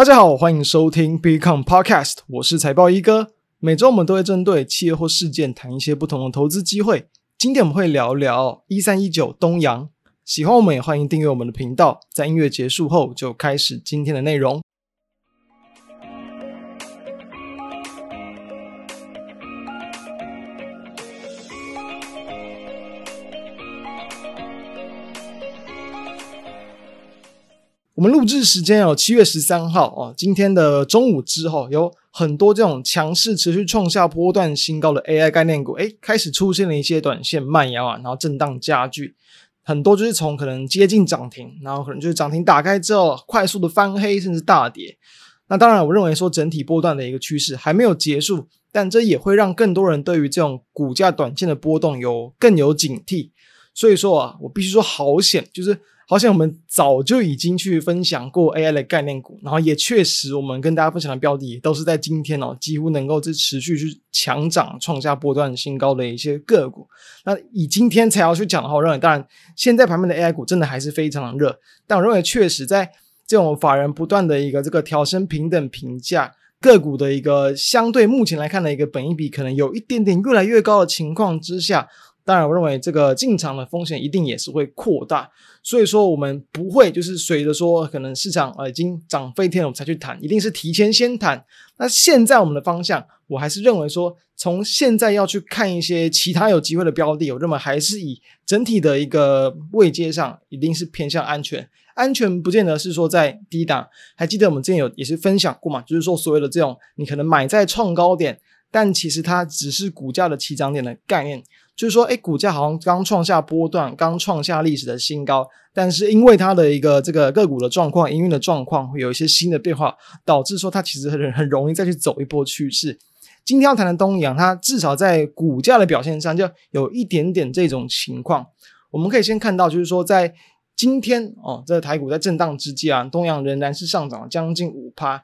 大家好，欢迎收听 Become Podcast，我是财报一哥。每周我们都会针对企业或事件谈一些不同的投资机会。今天我们会聊聊一三一九东阳。喜欢我们也欢迎订阅我们的频道。在音乐结束后，就开始今天的内容。我们录制时间有七月十三号哦，今天的中午之后，有很多这种强势持续创下波段新高的 AI 概念股，诶，开始出现了一些短线慢摇啊，然后震荡加剧，很多就是从可能接近涨停，然后可能就是涨停打开之后快速的翻黑，甚至大跌。那当然，我认为说整体波段的一个趋势还没有结束，但这也会让更多人对于这种股价短线的波动有更有警惕。所以说啊，我必须说好险，就是。好像我们早就已经去分享过 AI 的概念股，然后也确实我们跟大家分享的标的也都是在今天哦，几乎能够是持续去强涨、创下波段新高的一些个股。那以今天才要去讲的话，我认为当然现在盘面的 AI 股真的还是非常的热，但我认为确实在这种法人不断的一个这个调升评等评价个股的一个相对目前来看的一个本益比可能有一点点越来越高的情况之下。当然，我认为这个进场的风险一定也是会扩大，所以说我们不会就是随着说可能市场呃已经涨飞天了，我们才去谈，一定是提前先谈。那现在我们的方向，我还是认为说，从现在要去看一些其他有机会的标的，我认为还是以整体的一个位阶上，一定是偏向安全。安全不见得是说在低档，还记得我们之前有也是分享过嘛，就是说所谓的这种你可能买在创高点，但其实它只是股价的起涨点的概念。就是说，哎，股价好像刚创下波段，刚创下历史的新高，但是因为它的一个这个个股的状况、营运的状况会有一些新的变化，导致说它其实很很容易再去走一波趋势。今天要谈的东阳，它至少在股价的表现上就有一点点这种情况。我们可以先看到，就是说在今天哦，这个台股在震荡之际啊，东阳仍然是上涨了将近五趴。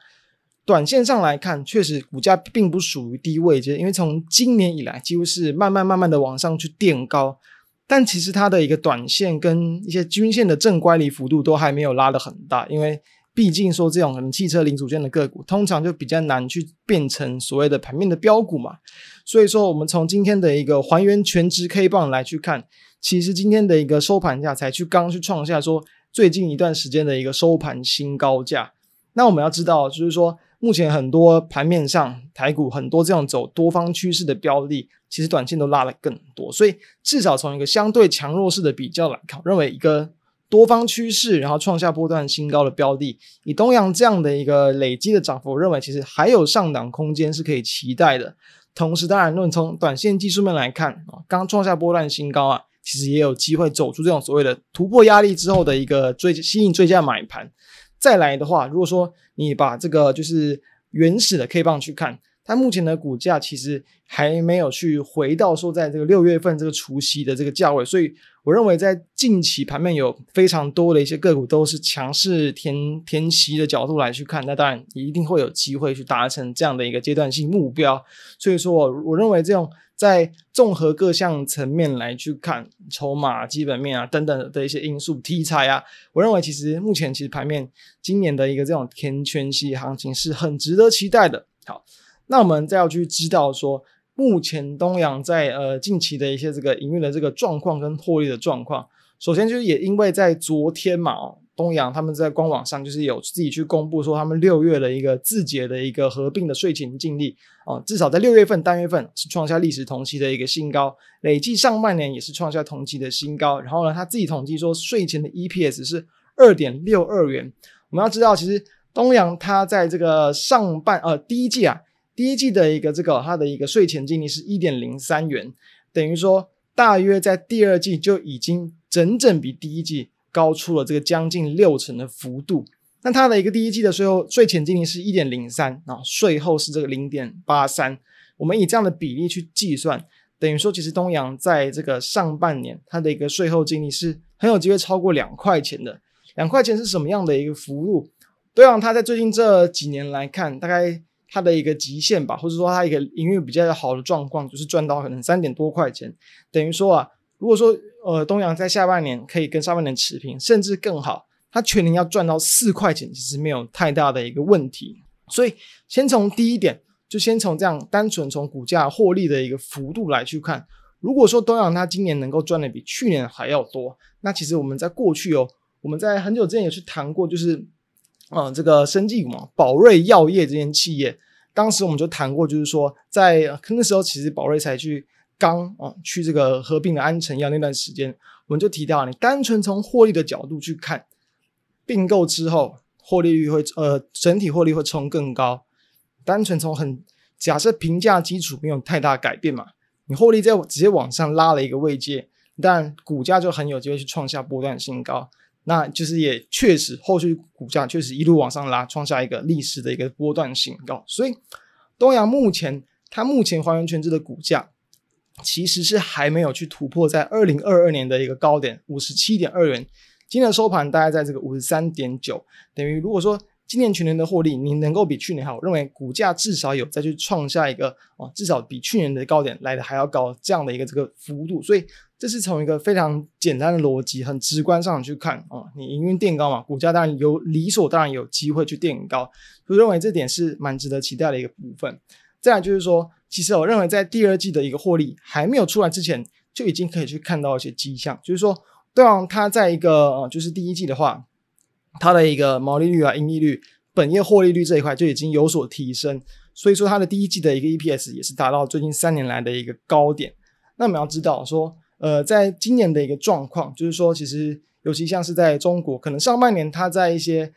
短线上来看，确实股价并不属于低位阶，因为从今年以来几乎是慢慢慢慢的往上去垫高，但其实它的一个短线跟一些均线的正乖离幅度都还没有拉得很大，因为毕竟说这种可能汽车零组件的个股，通常就比较难去变成所谓的盘面的标股嘛，所以说我们从今天的一个还原全值 K 棒来去看，其实今天的一个收盘价才去刚去创下说最近一段时间的一个收盘新高价，那我们要知道就是说。目前很多盘面上，台股很多这样走多方趋势的标的，其实短线都拉了更多，所以至少从一个相对强弱势的比较来看，认为一个多方趋势，然后创下波段新高的标的，以东阳这样的一个累积的涨幅，我认为其实还有上档空间是可以期待的。同时，当然，论从短线技术面来看啊，刚创下波段新高啊，其实也有机会走出这种所谓的突破压力之后的一个追吸引追加买盘。再来的话，如果说你把这个就是原始的 K 棒去看，它目前的股价其实还没有去回到说在这个六月份这个除夕的这个价位，所以我认为在近期盘面有非常多的一些个股都是强势填填息的角度来去看，那当然一定会有机会去达成这样的一个阶段性目标。所以说，我我认为这种。在综合各项层面来去看筹码、基本面啊等等的一些因素、题材啊，我认为其实目前其实盘面今年的一个这种填权息行情是很值得期待的。好，那我们再要去知道说，目前东阳在呃近期的一些这个营运的这个状况跟获利的状况，首先就是也因为在昨天嘛。东阳他们在官网上就是有自己去公布说，他们六月的一个自结的一个合并的税前净利啊，至少在六月份单月份是创下历史同期的一个新高，累计上半年也是创下同期的新高。然后呢，他自己统计说税前的 EPS 是二点六二元。我们要知道，其实东阳它在这个上半呃第一季啊，第一季的一个这个它的一个税前净利是一点零三元，等于说大约在第二季就已经整整比第一季。高出了这个将近六成的幅度，那它的一个第一季的税后税前净利是一点零三啊，税后是这个零点八三。我们以这样的比例去计算，等于说其实东阳在这个上半年它的一个税后净利是很有机会超过两块钱的。两块钱是什么样的一个幅度？东阳它在最近这几年来看，大概它的一个极限吧，或者说它一个营运比较好的状况，就是赚到可能三点多块钱。等于说啊，如果说呃，东阳在下半年可以跟上半年持平，甚至更好，它全年要赚到四块钱，其实没有太大的一个问题。所以，先从第一点，就先从这样单纯从股价获利的一个幅度来去看。如果说东洋它今年能够赚的比去年还要多，那其实我们在过去哦，我们在很久之前也去谈过，就是，嗯，这个生技股嘛，宝瑞药业这间企业，当时我们就谈过，就是说在那时候其实宝瑞才去刚啊去这个合并的安诚药那段时间，我们就提到，你单纯从获利的角度去看，并购之后获利率会呃整体获利会冲更高，单纯从很假设评价基础没有太大改变嘛。你获利在直接往上拉了一个位阶，但股价就很有机会去创下波段新高。那就是也确实后续股价确实一路往上拉，创下一个历史的一个波段新高。所以东洋目前它目前还原权值的股价其实是还没有去突破在二零二二年的一个高点五十七点二元，今天的收盘大概在这个五十三点九，等于如果说。今年全年的获利，你能够比去年好，我认为股价至少有再去创下一个哦，至少比去年的高点来的还要高这样的一个这个幅度，所以这是从一个非常简单的逻辑、很直观上去看哦，你营运垫高嘛，股价当然有理所当然有机会去垫高，我认为这点是蛮值得期待的一个部分。再来就是说，其实我认为在第二季的一个获利还没有出来之前，就已经可以去看到一些迹象，就是说，对啊，它在一个呃，就是第一季的话。它的一个毛利率啊、盈利率、本业获利率这一块就已经有所提升，所以说它的第一季的一个 EPS 也是达到最近三年来的一个高点。那我们要知道说，呃，在今年的一个状况，就是说，其实尤其像是在中国，可能上半年它在一些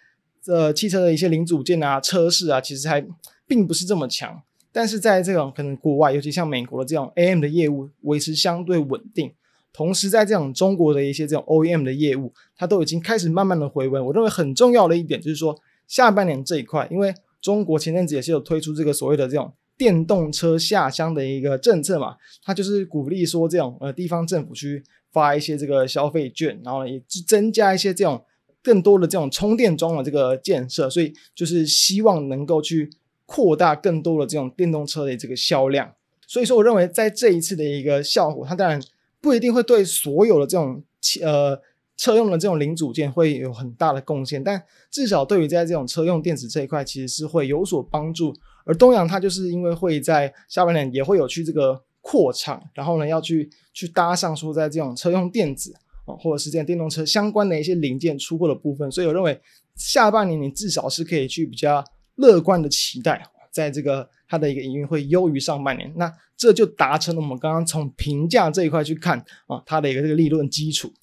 呃汽车的一些零组件啊、车市啊，其实还并不是这么强，但是在这种可能国外，尤其像美国的这种 AM 的业务维持相对稳定。同时，在这种中国的一些这种 OEM 的业务，它都已经开始慢慢的回温。我认为很重要的一点就是说，下半年这一块，因为中国前阵子也是有推出这个所谓的这种电动车下乡的一个政策嘛，它就是鼓励说这种呃地方政府去发一些这个消费券，然后也增加一些这种更多的这种充电桩的这个建设，所以就是希望能够去扩大更多的这种电动车的这个销量。所以说，我认为在这一次的一个效果，它当然。不一定会对所有的这种呃车用的这种零组件会有很大的贡献，但至少对于在这种车用电子这一块，其实是会有所帮助。而东洋它就是因为会在下半年也会有去这个扩厂，然后呢要去去搭上说在这种车用电子啊，或者是这样电动车相关的一些零件出货的部分，所以我认为下半年你至少是可以去比较乐观的期待。在这个它的一个营运会优于上半年，那这就达成了我们刚刚从评价这一块去看啊，它的一个这个利润基础。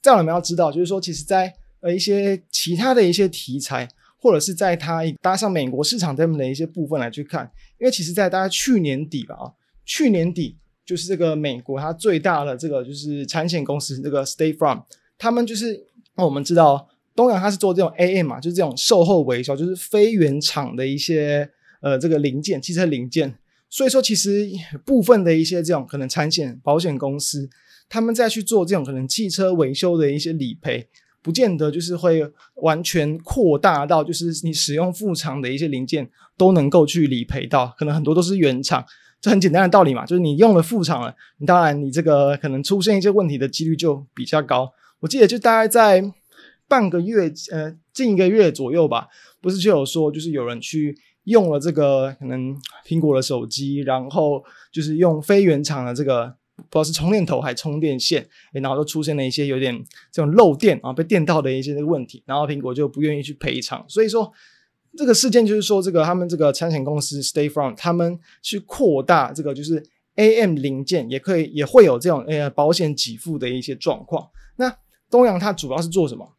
再我们要知道，就是说，其实在呃一些其他的一些题材，或者是在它搭上美国市场这边的一些部分来去看，因为其实，在大家去年底吧啊，去年底就是这个美国它最大的这个就是产险公司这个 State Farm，他们就是我们知道东洋它是做这种 AM 嘛，就是这种售后维修，就是非原厂的一些。呃，这个零件，汽车零件，所以说其实部分的一些这种可能产险保险公司，他们在去做这种可能汽车维修的一些理赔，不见得就是会完全扩大到就是你使用副厂的一些零件都能够去理赔到，可能很多都是原厂，这很简单的道理嘛，就是你用了副厂了，你当然你这个可能出现一些问题的几率就比较高。我记得就大概在半个月，呃，近一个月左右吧，不是就有说就是有人去。用了这个可能苹果的手机，然后就是用非原厂的这个不知道是充电头还是充电线，然后就出现了一些有点这种漏电啊，被电到的一些问题，然后苹果就不愿意去赔偿。所以说这个事件就是说，这个他们这个产险公司 StayFrom 他们去扩大这个就是 AM 零件，也可以也会有这种呃保险给付的一些状况。那东洋它主要是做什么？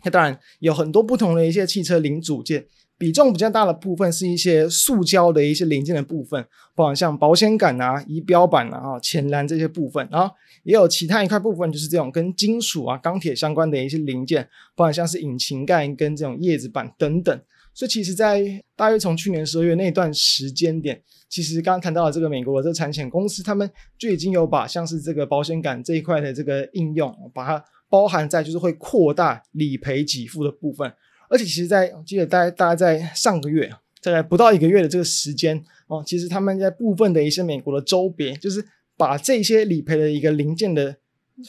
它当然有很多不同的一些汽车零组件。比重比较大的部分是一些塑胶的一些零件的部分，包括像保险杆啊、仪表板啊、前栏这些部分，然后也有其他一块部分，就是这种跟金属啊、钢铁相关的一些零件，包括像是引擎盖跟这种叶子板等等。所以其实，在大约从去年十二月那段时间点，其实刚刚谈到的这个美国的这个产险公司，他们就已经有把像是这个保险杆这一块的这个应用，把它包含在就是会扩大理赔给付的部分。而且其实在，记得大概大概在上个月，大概不到一个月的这个时间哦，其实他们在部分的一些美国的州别，就是把这些理赔的一个零件的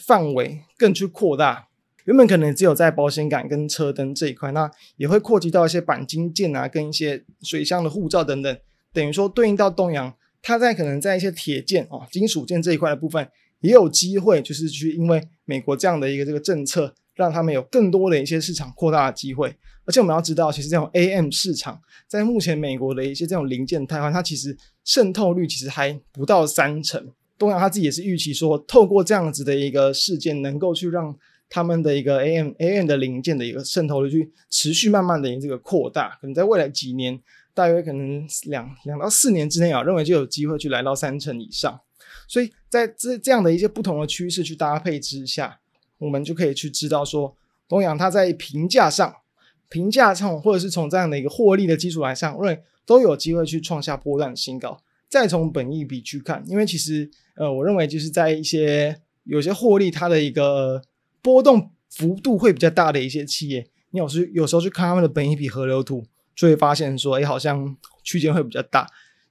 范围更去扩大，原本可能只有在保险杆跟车灯这一块，那也会扩及到一些钣金件啊，跟一些水箱的护罩等等。等于说对应到东洋，它在可能在一些铁件啊、金属件这一块的部分，也有机会，就是去因为美国这样的一个这个政策，让他们有更多的一些市场扩大的机会。而且我们要知道，其实这种 AM 市场在目前美国的一些这种零件汰换，它其实渗透率其实还不到三成。东阳他自己也是预期说，透过这样子的一个事件，能够去让他们的一个 AM AM 的零件的一个渗透率去持续慢慢的这个扩大，可能在未来几年，大约可能两两到四年之内啊，认为就有机会去来到三成以上。所以在这这样的一些不同的趋势去搭配之下，我们就可以去知道说，东阳它在评价上。评价上，或者是从这样的一个获利的基础来上，认为都有机会去创下波段新高。再从本益比去看，因为其实呃，我认为就是在一些有些获利它的一个波动幅度会比较大的一些企业，你有时有时候去看他们的本益比河流图，就会发现说，哎，好像区间会比较大。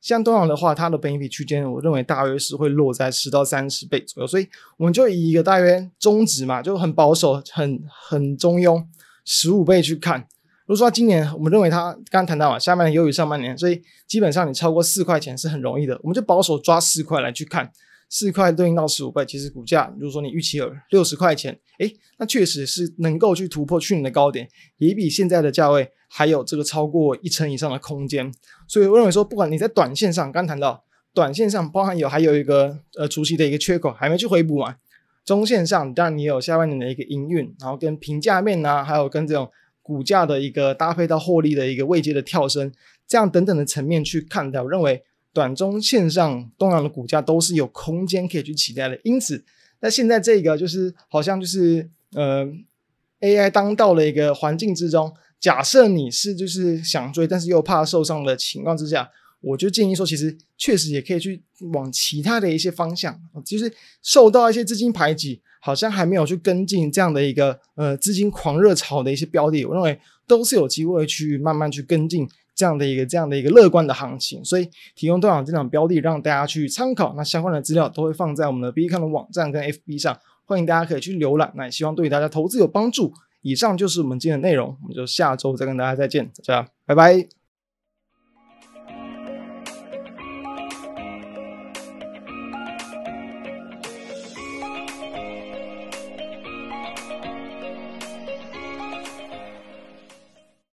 像东洋的话，它的本益比区间，我认为大约是会落在十到三十倍左右。所以我们就以一个大约中值嘛，就很保守、很很中庸。十五倍去看，如果说今年我们认为它刚刚谈到嘛，下半年优于上半年，所以基本上你超过四块钱是很容易的。我们就保守抓四块来去看，四块对应到十五倍，其实股价如果说你预期有六十块钱，诶，那确实是能够去突破去年的高点，也比现在的价位还有这个超过一成以上的空间。所以我认为说，不管你在短线上，刚谈到短线上包含有还有一个呃除息的一个缺口还没去回补嘛。中线上，当然你有下半年的一个营运，然后跟平价面啊，还有跟这种股价的一个搭配到获利的一个位阶的跳升，这样等等的层面去看待，我认为短中线上东洋的股价都是有空间可以去期待的。因此，那现在这个就是好像就是呃 AI 当道的一个环境之中，假设你是就是想追，但是又怕受伤的情况之下。我就建议说，其实确实也可以去往其他的一些方向，就是受到一些资金排挤，好像还没有去跟进这样的一个呃资金狂热潮的一些标的，我认为都是有机会去慢慢去跟进这样的一个这样的一个乐观的行情，所以提供多少这种标的让大家去参考。那相关的资料都会放在我们的 BECOM 的网站跟 FB 上，欢迎大家可以去浏览。那也希望对大家投资有帮助。以上就是我们今天的内容，我们就下周再跟大家再见，大家拜拜。